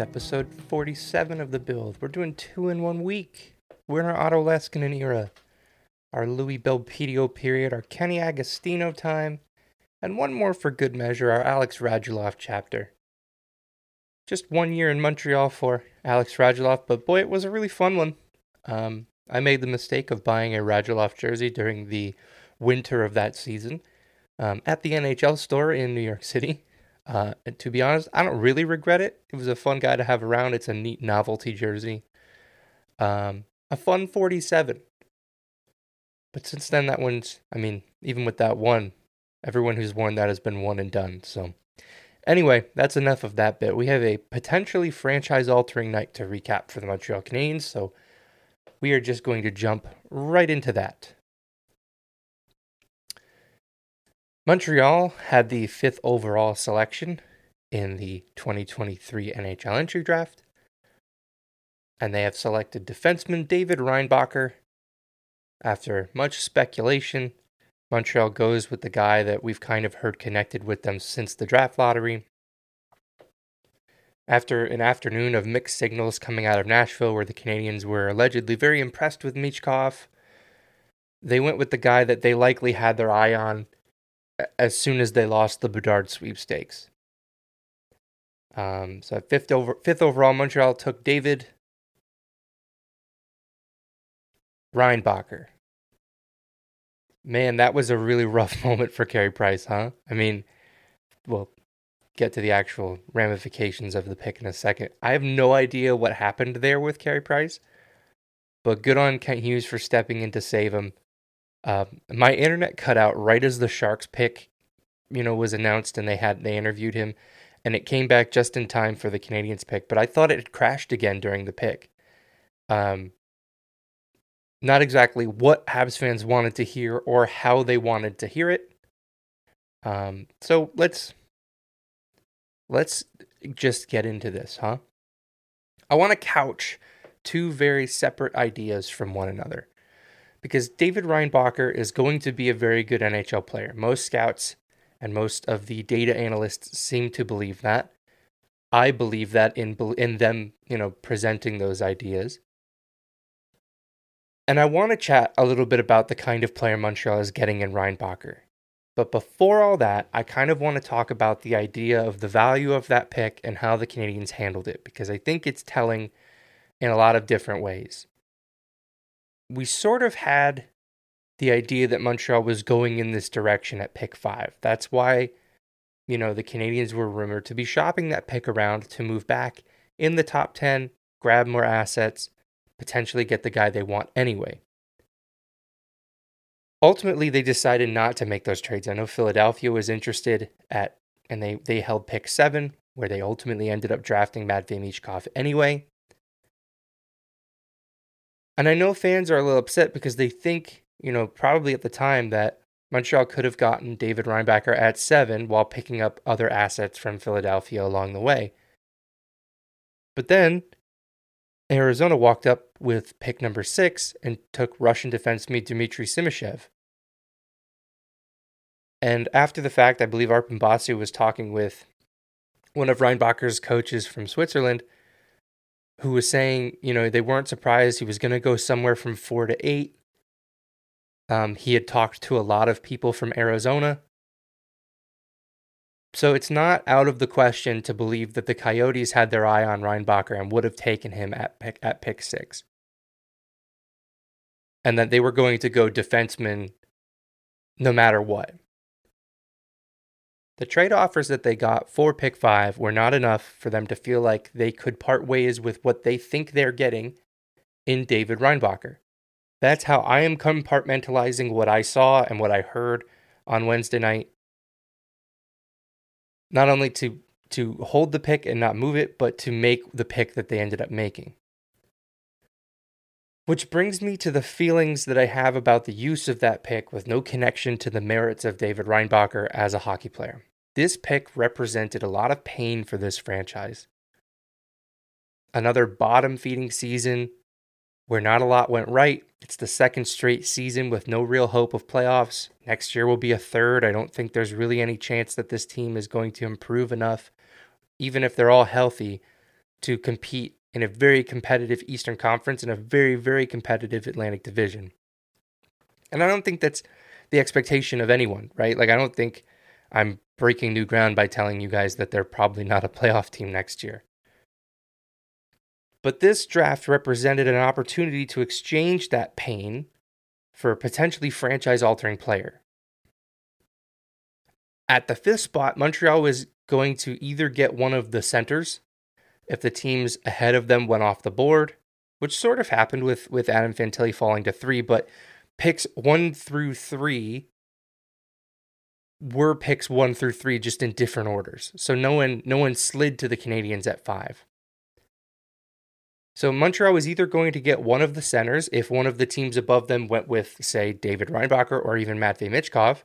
Episode 47 of the build. We're doing two in one week. We're in our Otto Leskinen era, our Louis Belpedio period, our Kenny Agostino time, and one more for good measure, our Alex Radulov chapter. Just one year in Montreal for Alex Radulov, but boy, it was a really fun one. Um, I made the mistake of buying a Radulov jersey during the winter of that season um, at the NHL store in New York City. Uh, and to be honest, I don't really regret it. It was a fun guy to have around. It's a neat novelty jersey. Um, a fun 47. But since then, that one's, I mean, even with that one, everyone who's worn that has been one and done. So, anyway, that's enough of that bit. We have a potentially franchise altering night to recap for the Montreal Canadiens. So, we are just going to jump right into that. Montreal had the fifth overall selection in the 2023 NHL entry draft. And they have selected defenseman David Reinbacher. After much speculation, Montreal goes with the guy that we've kind of heard connected with them since the draft lottery. After an afternoon of mixed signals coming out of Nashville, where the Canadiens were allegedly very impressed with Michkov, they went with the guy that they likely had their eye on as soon as they lost the Bedard sweepstakes. Um, so fifth over fifth overall, Montreal took David Reinbacher. Man, that was a really rough moment for Carey Price, huh? I mean, we'll get to the actual ramifications of the pick in a second. I have no idea what happened there with Carey Price, but good on Kent Hughes for stepping in to save him. Uh, my internet cut out right as the Sharks pick, you know, was announced and they had they interviewed him, and it came back just in time for the Canadiens pick. But I thought it had crashed again during the pick. Um, not exactly what Habs fans wanted to hear or how they wanted to hear it. Um, so let's let's just get into this, huh? I want to couch two very separate ideas from one another because David Reinbacher is going to be a very good NHL player. Most scouts and most of the data analysts seem to believe that. I believe that in in them, you know, presenting those ideas. And I want to chat a little bit about the kind of player Montreal is getting in Reinbacher. But before all that, I kind of want to talk about the idea of the value of that pick and how the Canadiens handled it because I think it's telling in a lot of different ways we sort of had the idea that Montreal was going in this direction at pick five. That's why, you know, the Canadiens were rumored to be shopping that pick around to move back in the top 10, grab more assets, potentially get the guy they want anyway. Ultimately, they decided not to make those trades. I know Philadelphia was interested at, and they, they held pick seven, where they ultimately ended up drafting Matvey anyway. And I know fans are a little upset because they think, you know, probably at the time that Montreal could have gotten David Reinbacher at seven while picking up other assets from Philadelphia along the way. But then Arizona walked up with pick number six and took Russian defenseman Dmitry Simashev. And after the fact, I believe Arpon Basu was talking with one of Reinbacher's coaches from Switzerland who was saying, you know, they weren't surprised he was going to go somewhere from four to eight. Um, he had talked to a lot of people from Arizona. So it's not out of the question to believe that the Coyotes had their eye on Reinbacher and would have taken him at pick, at pick six. And that they were going to go defenseman no matter what. The trade offers that they got for pick five were not enough for them to feel like they could part ways with what they think they're getting in David Reinbacher. That's how I am compartmentalizing what I saw and what I heard on Wednesday night. Not only to to hold the pick and not move it, but to make the pick that they ended up making. Which brings me to the feelings that I have about the use of that pick with no connection to the merits of David Reinbacher as a hockey player. This pick represented a lot of pain for this franchise. Another bottom feeding season where not a lot went right. It's the second straight season with no real hope of playoffs. Next year will be a third. I don't think there's really any chance that this team is going to improve enough even if they're all healthy, to compete in a very competitive Eastern Conference and a very, very competitive Atlantic Division. And I don't think that's the expectation of anyone, right? Like, I don't think I'm breaking new ground by telling you guys that they're probably not a playoff team next year. But this draft represented an opportunity to exchange that pain for a potentially franchise altering player. At the fifth spot, Montreal was going to either get one of the centers if the teams ahead of them went off the board, which sort of happened with, with Adam Fantilli falling to three, but picks one through three were picks one through three just in different orders. So no one no one slid to the Canadiens at five. So Montreal was either going to get one of the centers if one of the teams above them went with, say, David Reinbacher or even Matvey Michkov,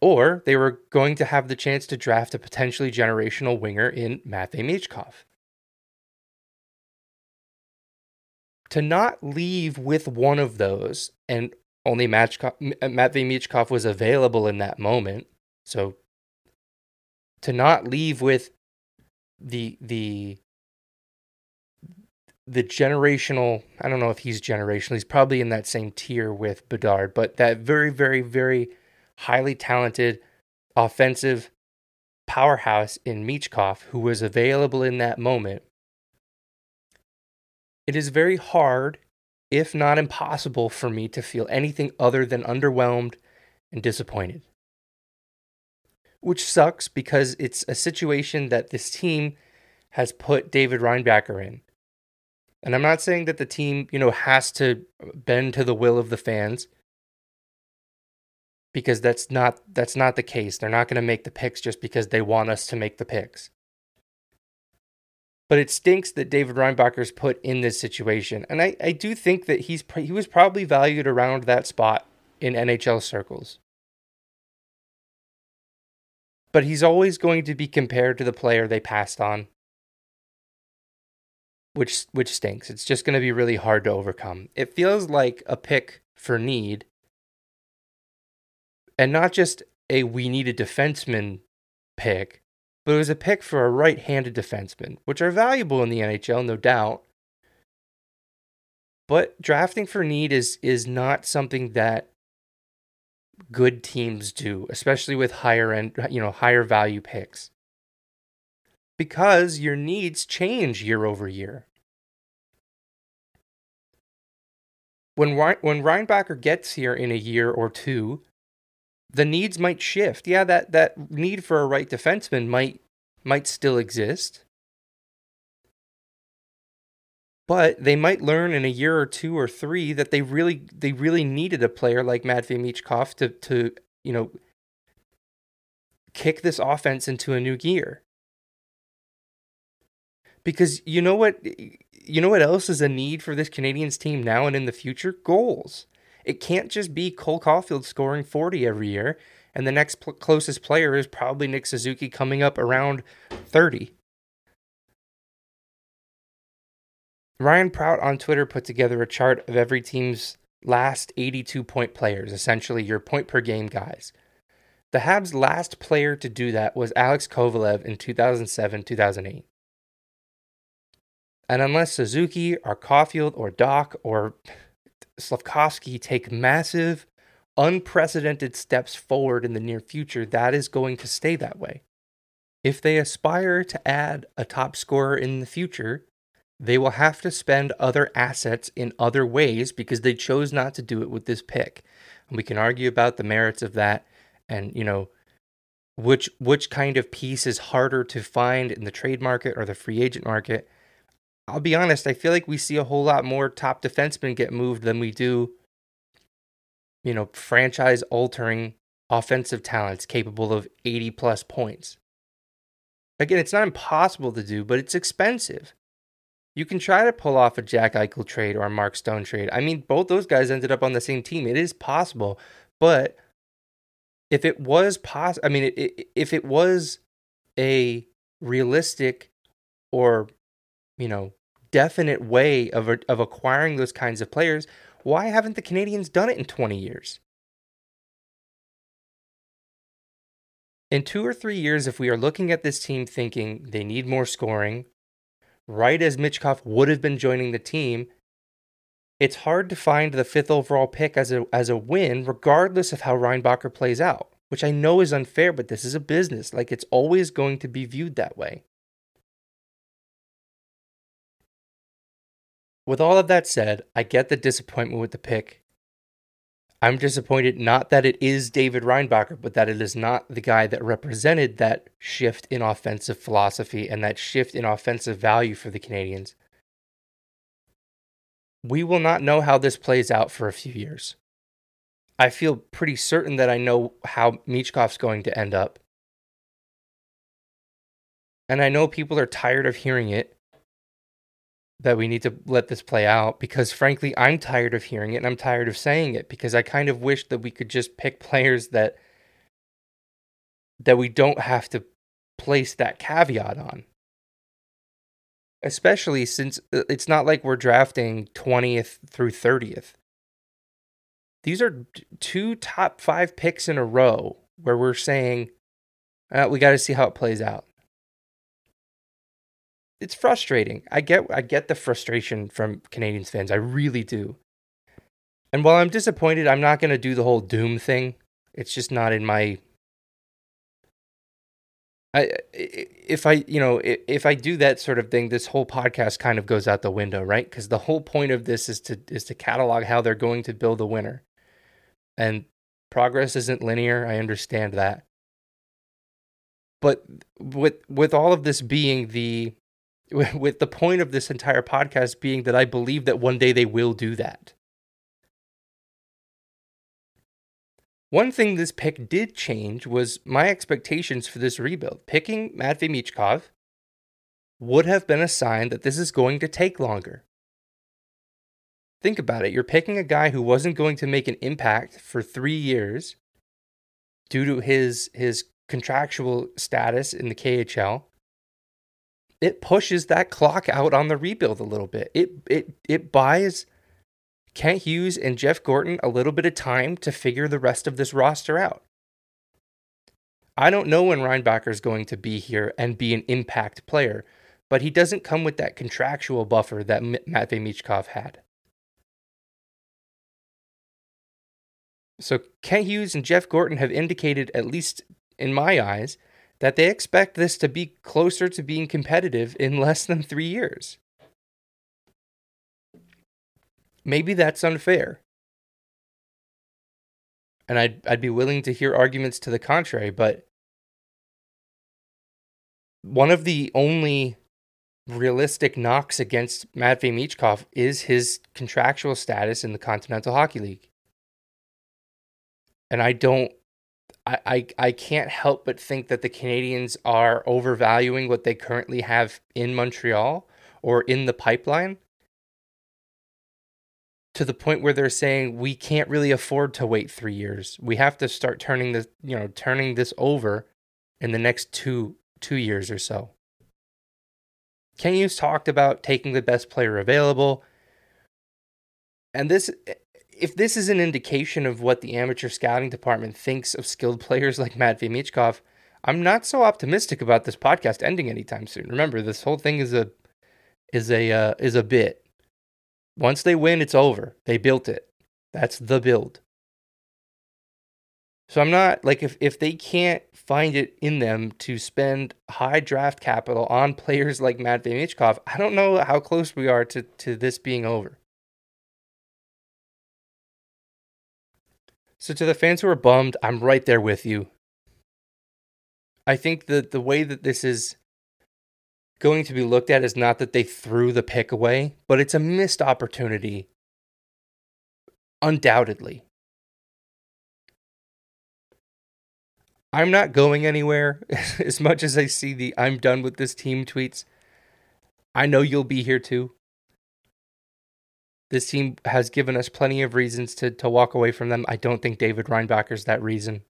or they were going to have the chance to draft a potentially generational winger in Matvey Michkov. To not leave with one of those, and only Matvey Michkov was available in that moment, so to not leave with the the the generational I don't know if he's generational. He's probably in that same tier with Bedard, but that very, very, very highly talented offensive powerhouse in Michkov who was available in that moment. It is very hard, if not impossible, for me to feel anything other than underwhelmed and disappointed. Which sucks because it's a situation that this team has put David Reinbacher in and I'm not saying that the team, you know, has to bend to the will of the fans because that's not that's not the case. They're not going to make the picks just because they want us to make the picks. But it stinks that David Reinbacher's put in this situation. And I, I do think that he's he was probably valued around that spot in NHL circles. But he's always going to be compared to the player they passed on which which stinks. It's just going to be really hard to overcome. It feels like a pick for need, and not just a we need a defenseman pick, but it was a pick for a right-handed defenseman, which are valuable in the NHL, no doubt. But drafting for need is is not something that good teams do, especially with higher end, you know, higher value picks because your needs change year over year. When when Reinbacher gets here in a year or two, the needs might shift. Yeah, that that need for a right defenseman might might still exist. But they might learn in a year or two or three that they really they really needed a player like Matvey Michkov to to, you know, kick this offense into a new gear. Because you know what you know what else is a need for this Canadiens team now and in the future? Goals. It can't just be Cole Caufield scoring 40 every year, and the next pl- closest player is probably Nick Suzuki coming up around 30. Ryan Prout on Twitter put together a chart of every team's last 82 point players, essentially your point per game guys. The Habs' last player to do that was Alex Kovalev in 2007 2008. And unless Suzuki or Caulfield or Dach or Slafkovsky take massive, unprecedented steps forward in the near future, that is going to stay that way. If they aspire to add a top scorer in the future, they will have to spend other assets in other ways because they chose not to do it with this pick. And we can argue about the merits of that and, you know, which which kind of piece is harder to find in the trade market or the free agent market. I'll be honest, I feel like we see a whole lot more top defensemen get moved than we do, you know, franchise altering offensive talents capable of 80 plus points. Again, it's not impossible to do, but it's expensive. You can try to pull off a Jack Eichel trade or a Mark Stone trade. I mean, both those guys ended up on the same team. It is possible, but if it was possible, I mean, it, it, if it was a realistic or you know, definite way of of acquiring those kinds of players, why haven't the Canadiens done it in 20 years? In two or three years, if we are looking at this team thinking they need more scoring, right as Michkov would have been joining the team, it's hard to find the fifth overall pick as a as a win, regardless of how Reinbacher plays out. Which I know is unfair, but this is a business. Like it's always going to be viewed that way. With all of that said, I get the disappointment with the pick. I'm disappointed not that it is David Reinbacher, but that it is not the guy that represented that shift in offensive philosophy and that shift in offensive value for the Canadiens. We will not know how this plays out for a few years. I feel pretty certain that I know how Michkov's going to end up. And I know people are tired of hearing it that we need to let this play out because frankly I'm tired of hearing it and I'm tired of saying it because I kind of wish that we could just pick players that that we don't have to place that caveat on. Especially since uh, it's not like we're drafting 20th through 30th. These are two top 5 picks in a row where we're saying uh, we got to see how it plays out it's frustrating. I get I get the frustration from Canadiens fans. I really do. And while I'm disappointed, I'm not going to do the whole doom thing. It's just not in my I if I, you know, if I do that sort of thing, this whole podcast kind of goes out the window, right? Cuz the whole point of this is to is to catalog how they're going to build a winner. And progress isn't linear. I understand that. But with with all of this being the with the point of this entire podcast being that I believe that one day they will do that. One thing this pick did change was my expectations for this rebuild. Picking Matvey Michkov would have been a sign that this is going to take longer. Think about it. You're picking a guy who wasn't going to make an impact for three years due to his his contractual status in the KHL it pushes that clock out on the rebuild a little bit. It it it buys Kent Hughes and Jeff Gorton a little bit of time to figure the rest of this roster out. I don't know when Reinbacher is going to be here and be an impact player, but he doesn't come with that contractual buffer that Matvey Michkov had. So Kent Hughes and Jeff Gorton have indicated, at least in my eyes, that they expect this to be closer to being competitive in less than three years. Maybe that's unfair. And I'd, I'd be willing to hear arguments to the contrary, but one of the only realistic knocks against Matvey Michkov is his contractual status in the Continental Hockey League. And I don't I, I, can't help but think that the Canadiens are overvaluing what they currently have in Montreal or in the pipeline to the point where they're saying we can't really afford to wait three years. We have to start turning this, you know, turning this over in the next two two years or so. Ken talked about taking the best player available. And this if this is an indication of what the amateur scouting department thinks of skilled players like Matvey Michkov, I'm not so optimistic about this podcast ending anytime soon. Remember, this whole thing is a is a uh, is a bit. Once they win, it's over. They built it. That's the build. So I'm not like if if they can't find it in them to spend high draft capital on players like Matvey Michkov, I don't know how close we are to to this being over. So to the fans who are bummed, I'm right there with you. I think that the way that this is going to be looked at is not that they threw the pick away, but it's a missed opportunity. Undoubtedly. I'm not going anywhere as much as I see the I'm done with this team tweets. I know you'll be here too. This team has given us plenty of reasons to, to walk away from them. I don't think David Reinbacher's that reason.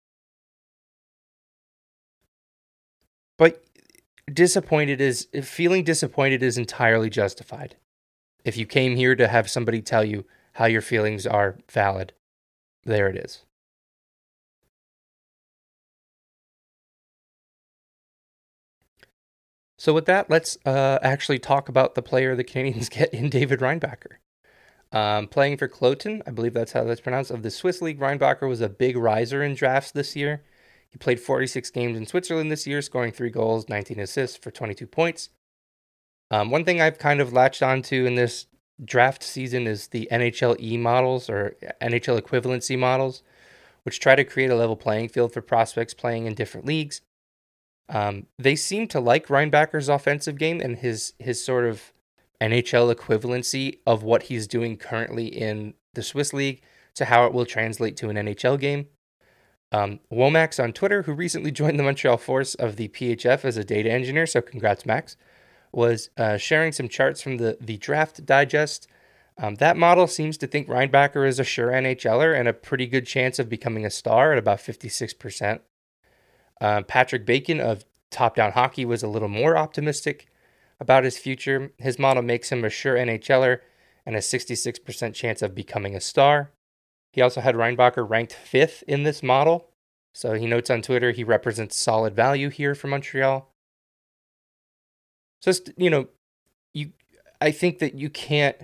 But disappointed is feeling disappointed is entirely justified. If you came here to have somebody tell you how your feelings are valid, there it is. So with that, let's uh, actually talk about the player the Canadiens get in David Reinbacher. Um, playing for Kloten, I believe that's how that's pronounced, of the Swiss League, Reinbacher was a big riser in drafts this year. He played 46 games in Switzerland this year, scoring three goals, 19 assists for 22 points. Um, one thing I've kind of latched onto in this draft season is the NHL E models or NHL equivalency models, which try to create a level playing field for prospects playing in different leagues. Um, they seem to like Reinbacher's offensive game and his his sort of NHL equivalency of what he's doing currently in the Swiss league to how it will translate to an NHL game. Um, Womax on Twitter, who recently joined the Montreal Force of the PHF as a data engineer, so congrats, Max, was uh, sharing some charts from the, the Draft Digest. Um, that model seems to think Reinbacher is a sure NHLer and a pretty good chance of becoming a star at about 56%. Uh, Patrick Bacon of Top Down Hockey was a little more optimistic about his future. His model makes him a sure NHLer and a 66% chance of becoming a star. He also had Reinbacher ranked fifth in this model. So he notes on Twitter he represents solid value here for Montreal. Just, you know, you I think that you can't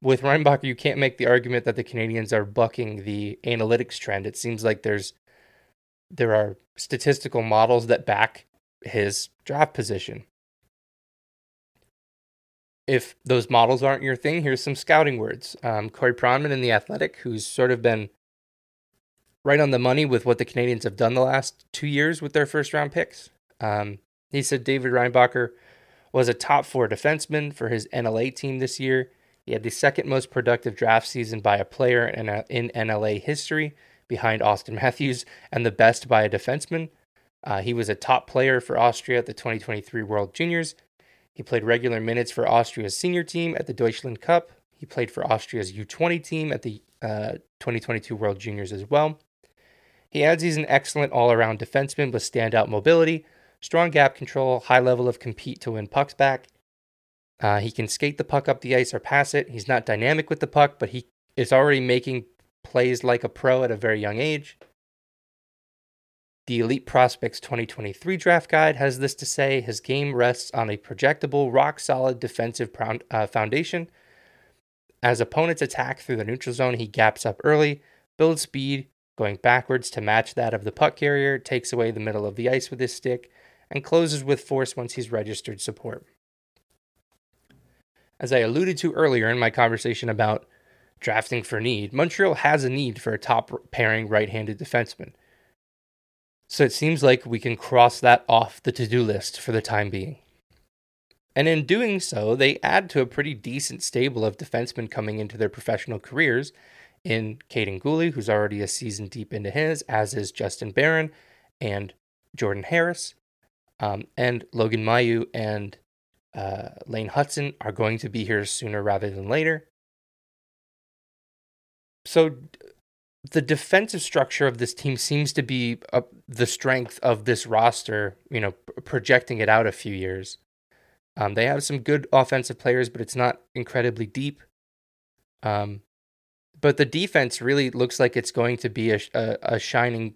with Reinbacher, you can't make the argument that the Canadiens are bucking the analytics trend. It seems like there's there are statistical models that back his draft position. If those models aren't your thing, here's some scouting words. Um, Corey Pronman in The Athletic, who's sort of been right on the money with what the Canadiens have done the last two years with their first round picks. Um, he said David Reinbacher was a top four defenseman for his NLA team this year. He had the second most productive draft season by a player in, a, in NLA history, behind Auston Matthews, and the best by a defenseman. Uh, he was a top player for Austria at the 2023 World Juniors he played regular minutes for Austria's senior team at the Deutschland Cup. He played for Austria's U20 team at the uh, 2022 World Juniors as well. He adds he's an excellent all around defenseman with standout mobility, strong gap control, high level of compete to win pucks back. Uh, he can skate the puck up the ice or pass it. He's not dynamic with the puck, but he is already making plays like a pro at a very young age. The Elite Prospects 2023 draft guide has this to say his game rests on a projectable, rock solid defensive uh, foundation. As opponents attack through the neutral zone, he gaps up early, builds speed, going backwards to match that of the puck carrier, takes away the middle of the ice with his stick, and closes with force once he's registered support. As I alluded to earlier in my conversation about drafting for need, Montreal has a need for a top pairing right handed defenseman. So it seems like we can cross that off the to do list for the time being. And in doing so, they add to a pretty decent stable of defensemen coming into their professional careers in Kaiden Guhle, who's already a season deep into his, as is Justin Barron and Jordan Harris. Um, and Logan Mailloux and uh, Lane Hutson are going to be here sooner rather than later. So the defensive structure of this team seems to be uh, the strength of this roster, you know, projecting it out a few years. Um, they have some good offensive players, but it's not incredibly deep. Um, but the defense really looks like it's going to be a, a, a shining,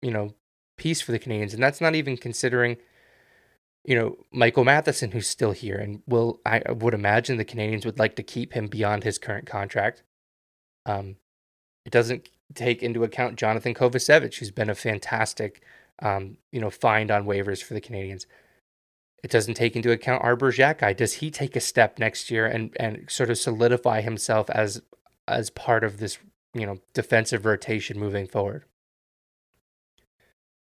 you know, piece for the Canadiens, and that's not even considering, you know, Michael Matheson, who's still here, and will I would imagine the Canadiens would like to keep him beyond his current contract. Um, it doesn't take into account Jonathan Kovacevic, who's been a fantastic, um, you know, find on waivers for the Canadiens. It doesn't take into account Arber Xhekaj. Does he take a step next year and and sort of solidify himself as as part of this, you know, defensive rotation moving forward?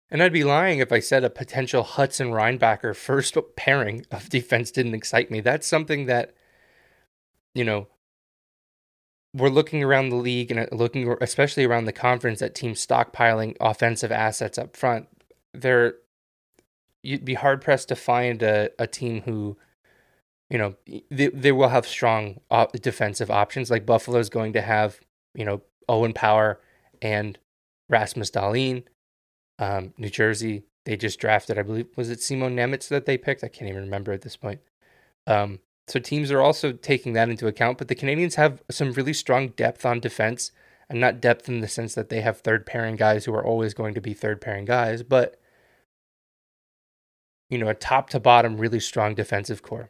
And I'd be lying if I said a potential Hutson Reinbacher first pairing of defense didn't excite me. That's something that, you know, we're looking around the league and uh, looking especially around the conference at teams stockpiling offensive assets up front. There, you'd be hard pressed to find a, a team who, you know, they, they will have strong defensive options. Like Buffalo's going to have, you know, Owen Power and Rasmus Dahlin. Um, New Jersey, they just drafted, I believe, was it Simon Nemec that they picked? I can't even remember at this point. Um, so teams are also taking that into account. But the Canadiens have some really strong depth on defense, and not depth in the sense that they have third pairing guys who are always going to be third pairing guys, but you know, a top to bottom really strong defensive core.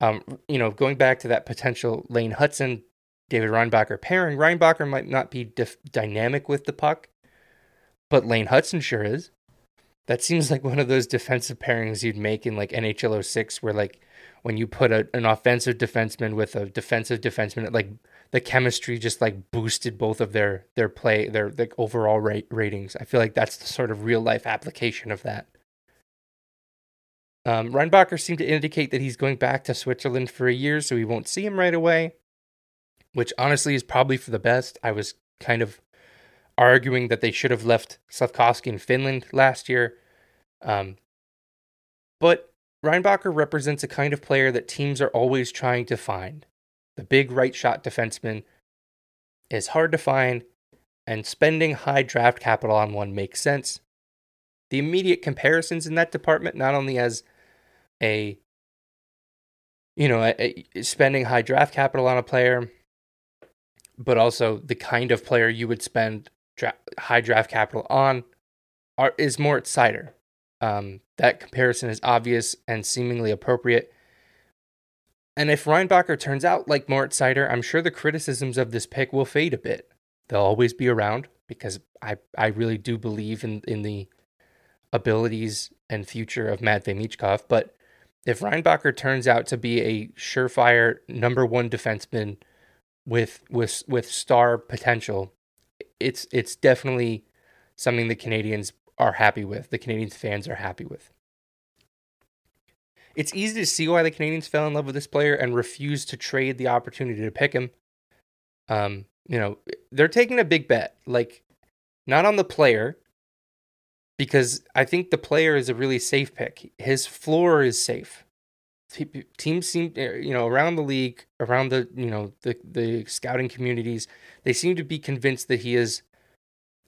Um, you know, going back to that potential Lane Hutson, David Reinbacher pairing, Reinbacher might not be dif- dynamic with the puck, but Lane Hutson sure is. That seems like one of those defensive pairings you'd make in like NHL 06, where like when you put a, an offensive defenseman with a defensive defenseman, like the chemistry just like boosted both of their their play, their like overall rate ratings. I feel like that's the sort of real life application of that. Um, Reinbacher seemed to indicate that he's going back to Switzerland for a year, so we won't see him right away, which honestly is probably for the best. I was kind of arguing that they should have left Slafkovsky in Finland last year. Um, but Reinbacher represents a kind of player that teams are always trying to find. The big right shot defenseman is hard to find, and spending high draft capital on one makes sense. The immediate comparisons in that department, not only as a you know, a, a spending high draft capital on a player, but also the kind of player you would spend dra- high draft capital on are, is Moritz Seider. Um, that comparison is obvious and seemingly appropriate. And if Reinbacher turns out like Moritz Seider, I'm sure the criticisms of this pick will fade a bit. They'll always be around because I, I really do believe in, in the abilities and future of Matvey Michkov. But if Reinbacher turns out to be a surefire number one defenseman with with with star potential, it's it's definitely something the Canadiens are happy with. The Canadiens fans are happy with. It's easy to see why the Canadiens fell in love with this player and refused to trade the opportunity to pick him. Um, you know, they're taking a big bet, like not on the player, because I think the player is a really safe pick. His floor is safe. Teams seem, eh, you know, around the league, around the, you know, the the scouting communities, they seem to be convinced that he is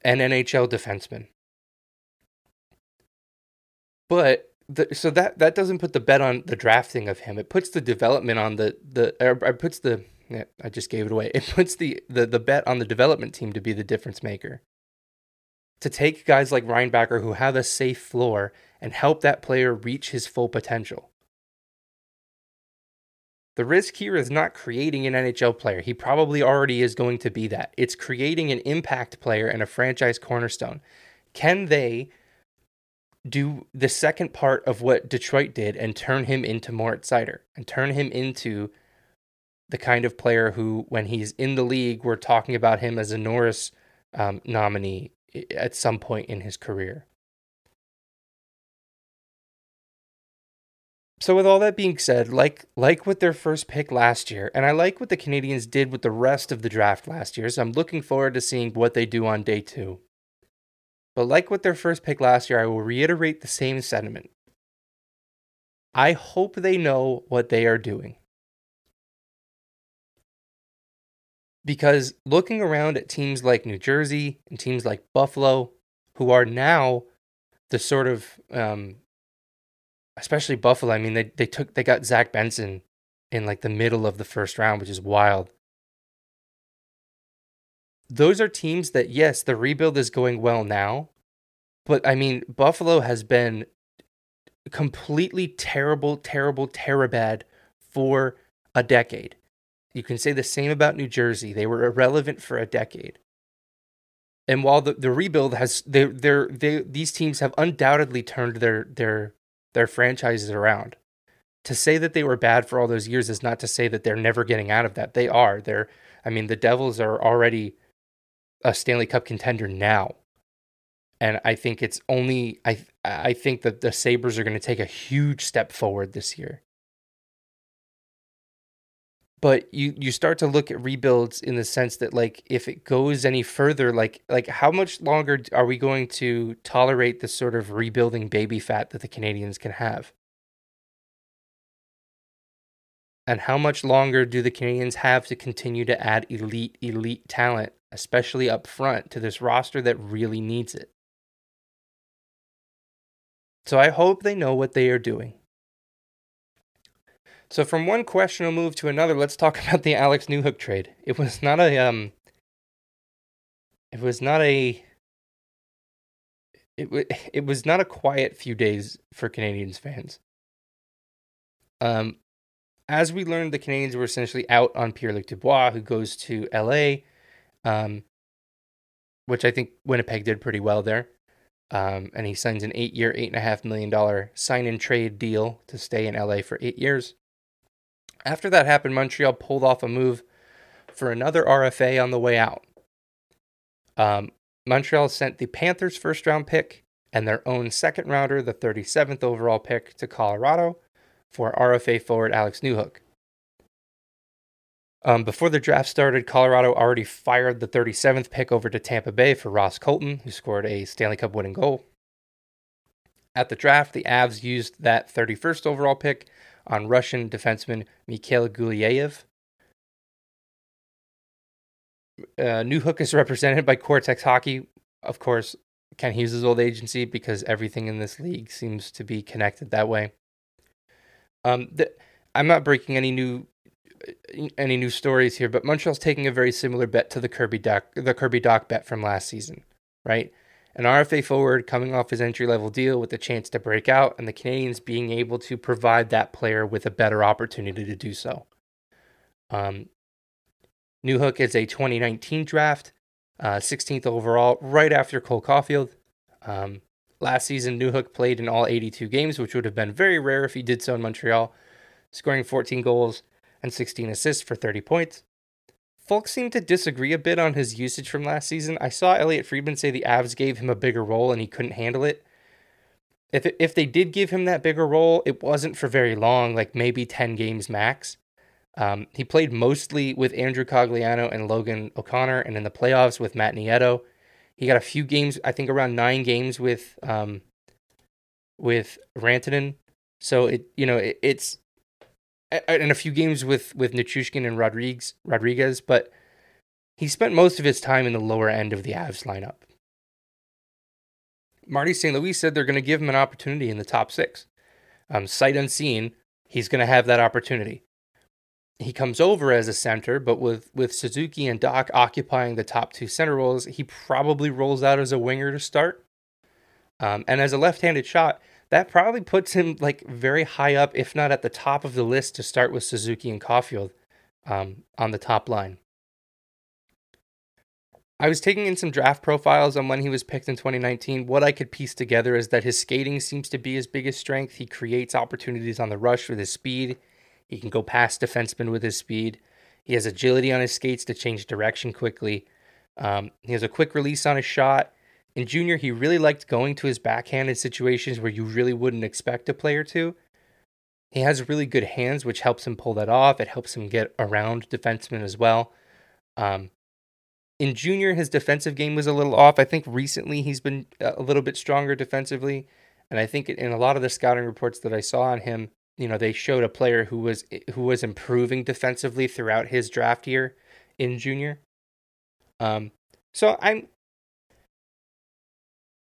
an NHL defenseman. But the, so that that doesn't put the bet on the drafting of him. It puts the development on the the or, puts the yeah, I just gave it away. It puts the, the the bet on the development team to be the difference maker. To take guys like Reinbacher who have a safe floor and help that player reach his full potential. The risk here is not creating an NHL player. He probably already is going to be that. It's creating an impact player and a franchise cornerstone. Can they do the second part of what Detroit did and turn him into Moritz Seider and turn him into the kind of player who, when he's in the league, we're talking about him as a Norris um, nominee at some point in his career. So with all that being said, like like with their first pick last year, and I like what the Canadiens did with the rest of the draft last year, so I'm looking forward to seeing what they do on day 2. But like with their first pick last year, I will reiterate the same sentiment. I hope they know what they are doing. Because looking around at teams like New Jersey and teams like Buffalo, who are now the sort of, um, especially Buffalo, I mean, they, they took, they got Zach Benson in like the middle of the first round, which is wild those are teams that yes, the rebuild is going well now, but I mean Buffalo has been completely terrible, terrible, terribad for a decade. You can say the same about New Jersey. They were irrelevant for a decade. And while the, the rebuild has they they they these teams have undoubtedly turned their their their franchises around. To say that they were bad for all those years is not to say that they're never getting out of that. They are. They're I mean the Devils are already a Stanley Cup contender now. And I think it's only I I think that the Sabres are going to take a huge step forward this year. But you you start to look at rebuilds in the sense that like if it goes any further like like how much longer are we going to tolerate the sort of rebuilding baby fat that the Canadiens can have? And how much longer do the Canadiens have to continue to add elite, elite talent, especially up front, to this roster that really needs it? So I hope they know what they are doing. So from one questionable move to another, let's talk about the Alex Newhook trade. It was not a um it was not a it it was not a quiet few days for Canadiens fans. Um, as we learned, the Canadiens were essentially out on Pierre Luc Dubois, who goes to LA, um, which I think Winnipeg did pretty well there. Um, and he signs an eight year, $8.5 million sign and trade deal to stay in LA for eight years. After that happened, Montreal pulled off a move for another RFA on the way out. Um, Montreal sent the Panthers' first round pick and their own second rounder, the 37th overall pick, to Colorado for RFA forward Alex Newhook. Um, before the draft started, Colorado already fired the 37th pick over to Tampa Bay for Ross Colton, who scored a Stanley Cup winning goal. At the draft, the Avs used that 31st overall pick on Russian defenseman Mikhail Gulyayev. Uh, Newhook is represented by Quartexx Hockey, of course, Kent Hughes' old agency, because everything in this league seems to be connected that way. Um, the, I'm not breaking any new any new stories here, but Montreal's taking a very similar bet to the Kirby Dach the Kirby Dach bet from last season, right? An RFA forward coming off his entry level deal with the chance to break out, and the Canadiens being able to provide that player with a better opportunity to do so. Um, Newhook is a 2019 draft, uh, 16th overall, right after Cole Caufield. Um, last season, Newhook played in all 82 games, which would have been very rare if he did so in Montreal, scoring 14 goals and 16 assists for 30 points. Folks seem to disagree a bit on his usage from last season. I saw Elliotte Friedman say the Avs gave him a bigger role and he couldn't handle it. If if they did give him that bigger role, it wasn't for very long, like maybe 10 games max. Um, he played mostly with Andrew Cogliano and Logan O'Connor, and in the playoffs with Matt Nieto. He got a few games, I think around nine games with um, with Rantanen. So it you know it, it's and a few games with with Nichushkin and Rodrigues Rodrigues, but he spent most of his time in the lower end of the Avs lineup. Marty St. Louis said they're going to give him an opportunity in the top six. Um, sight unseen, he's going to have that opportunity. He comes over as a center, but with, with Suzuki and Dach occupying the top two center roles, he probably rolls out as a winger to start. Um, and as a left handed shot, that probably puts him like very high up, if not at the top of the list to start with Suzuki and Caufield um, on the top line. I was taking in some draft profiles on when he was picked in 2019. What I could piece together is that his skating seems to be his biggest strength. He creates opportunities on the rush with his speed. He can go past defensemen with his speed. He has agility on his skates to change direction quickly. Um, he has a quick release on his shot. In junior, he really liked going to his backhand in situations where you really wouldn't expect a player to. He has really good hands, which helps him pull that off. It helps him get around defensemen as well. Um, in junior, his defensive game was a little off. I think recently he's been a little bit stronger defensively. And I think in a lot of the scouting reports that I saw on him, you know, they showed a player who was who was improving defensively throughout his draft year in junior. Um, so I'm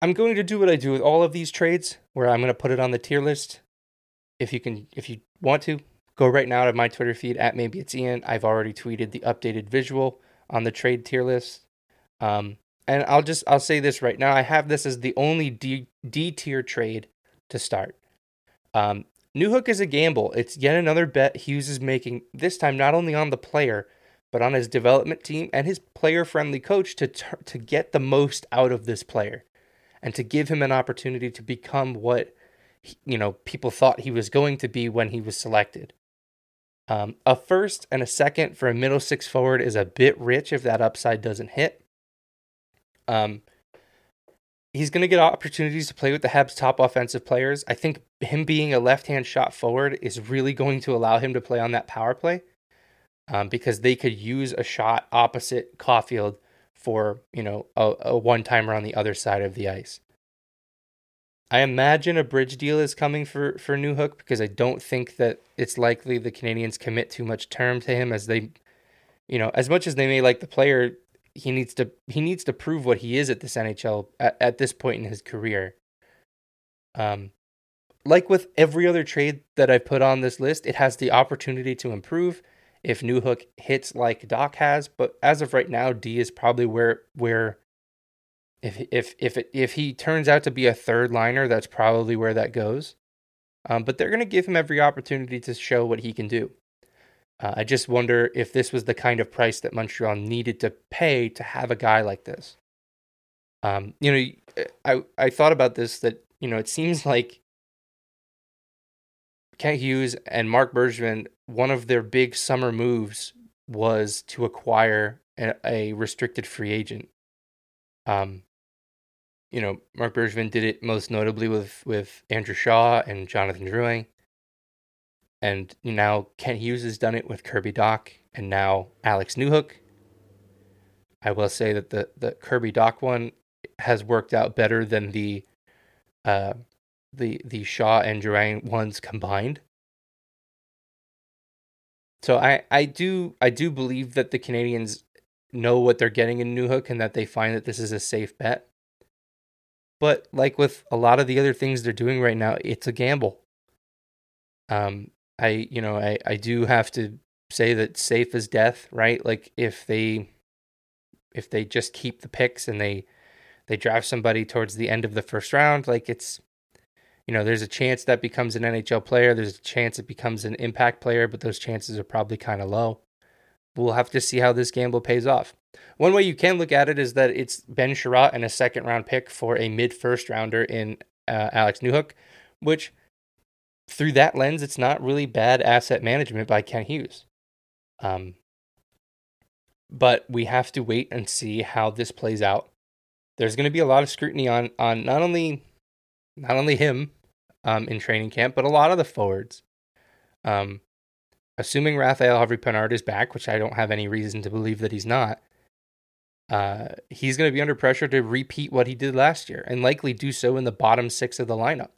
I'm going to do what I do with all of these trades, where I'm going to put it on the tier list. If you can, if you want to, go right now to my Twitter feed at maybe it's Ian. I've already tweeted the updated visual on the trade tier list. Um, and I'll just I'll say this right now. I have this as the only D D tier trade to start. Um, Newhook is a gamble. It's yet another bet Hughes is making. This time, not only on the player, but on his development team and his player friendly coach to to get the most out of this player and to give him an opportunity to become what you know people thought he was going to be when he was selected. Um, a first and a second for a middle six forward is a bit rich if that upside doesn't hit. Um, he's going to get opportunities to play with the Habs' top offensive players. I think him being a left-hand shot forward is really going to allow him to play on that power play um, because they could use a shot opposite Caufield for you know a, a one timer on the other side of the ice. I imagine a bridge deal is coming for for Newhook because I don't think that it's likely the Canadiens commit too much term to him as they, you know, as much as they may like the player, he needs to he needs to prove what he is at this NHL at, at this point in his career. Um, like with every other trade that I've put on this list, it has the opportunity to improve if Newhook hits like Dach has, but as of right now, D is probably where where if if if it, if he turns out to be a third liner, that's probably where that goes. Um, but they're going to give him every opportunity to show what he can do. Uh, I just wonder if this was the kind of price that Montreal needed to pay to have a guy like this. Um, you know, I I thought about this that you know it seems like Kent Hughes and Marc Bergevin, one of their big summer moves was to acquire a, a restricted free agent. Um, you know, Marc Bergevin did it most notably with with Andrew Shaw and Jonathan Drouin. And now Kent Hughes has done it with Kirby Dach and now Alex Newhook. I will say that the, the Kirby Dach one has worked out better than the uh, the the Shaw and Drouin ones combined. So I, I do I do believe that the Canadiens know what they're getting in Newhook and that they find that this is a safe bet. But like with a lot of the other things they're doing right now, it's a gamble. Um, I you know I I do have to say that safe is death, right? Like if they if they just keep the picks and they they draft somebody towards the end of the first round, like it's you know, there's a chance that becomes an NHL player, there's a chance it becomes an impact player, but those chances are probably kind of low. We'll have to see how this gamble pays off. One way you can look at it is that it's Ben Chiarot and a second round pick for a mid first rounder in uh, Alex Newhook, which through that lens, it's not really bad asset management by Kent Hughes. Um, but we have to wait and see how this plays out. There's going to be a lot of scrutiny on on not only not only him um, in training camp, but a lot of the forwards. Um, assuming Rafaël Harvey-Pinard is back, which I don't have any reason to believe that he's not, uh, he's going to be under pressure to repeat what he did last year and likely do so in the bottom six of the lineup.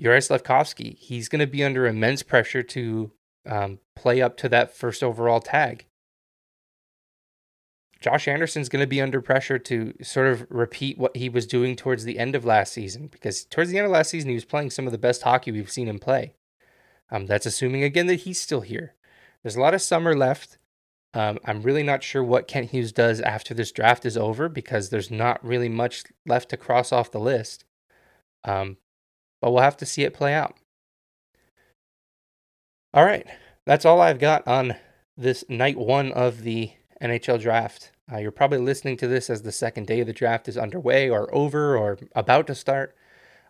Juraj Slafkovsky, he's going to be under immense pressure to um, play up to that first overall tag. Josh Anderson's going to be under pressure to sort of repeat what he was doing towards the end of last season because towards the end of last season, he was playing some of the best hockey we've seen him play. Um, that's assuming again that he's still here. There's a lot of summer left. Um, I'm really not sure what Kent Hughes does after this draft is over because there's not really much left to cross off the list. Um, but we'll have to see it play out. All right, that's all I've got on this night one of the NHL draft. Uh, you're probably listening to this as the second day of the draft is underway or over or about to start.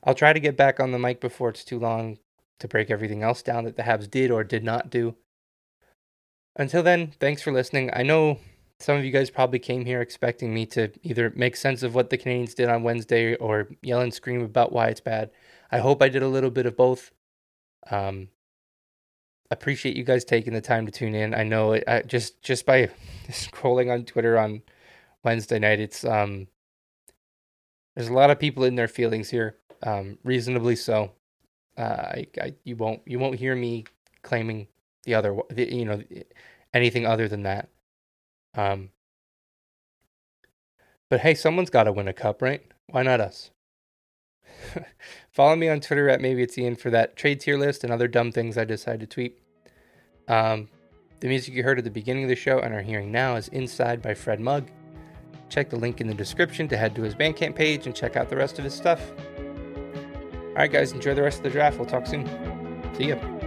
I'll try to get back on the mic before it's too long to break everything else down that the Habs did or did not do. Until then, thanks for listening. I know some of you guys probably came here expecting me to either make sense of what the Canadiens did on Wednesday or yell and scream about why it's bad. I hope I did a little bit of both. Um, appreciate you guys taking the time to tune in. I know it, I, just just by scrolling on Twitter on Wednesday night, it's um, there's a lot of people in their feelings here, um, reasonably so. Uh, I, I you won't you won't hear me claiming the other the, you know anything other than that. Um, but hey, someone's got to win a cup, right? Why not us? Follow me on Twitter at maybe it's Ian for that trade tier list and other dumb things I decide to tweet. Um, the music you heard at the beginning of the show and are hearing now is Inside by Fred Mug. Check the link in the description to head to his Bandcamp page and check out the rest of his stuff. All right, guys, enjoy the rest of the draft. We'll talk soon. See ya.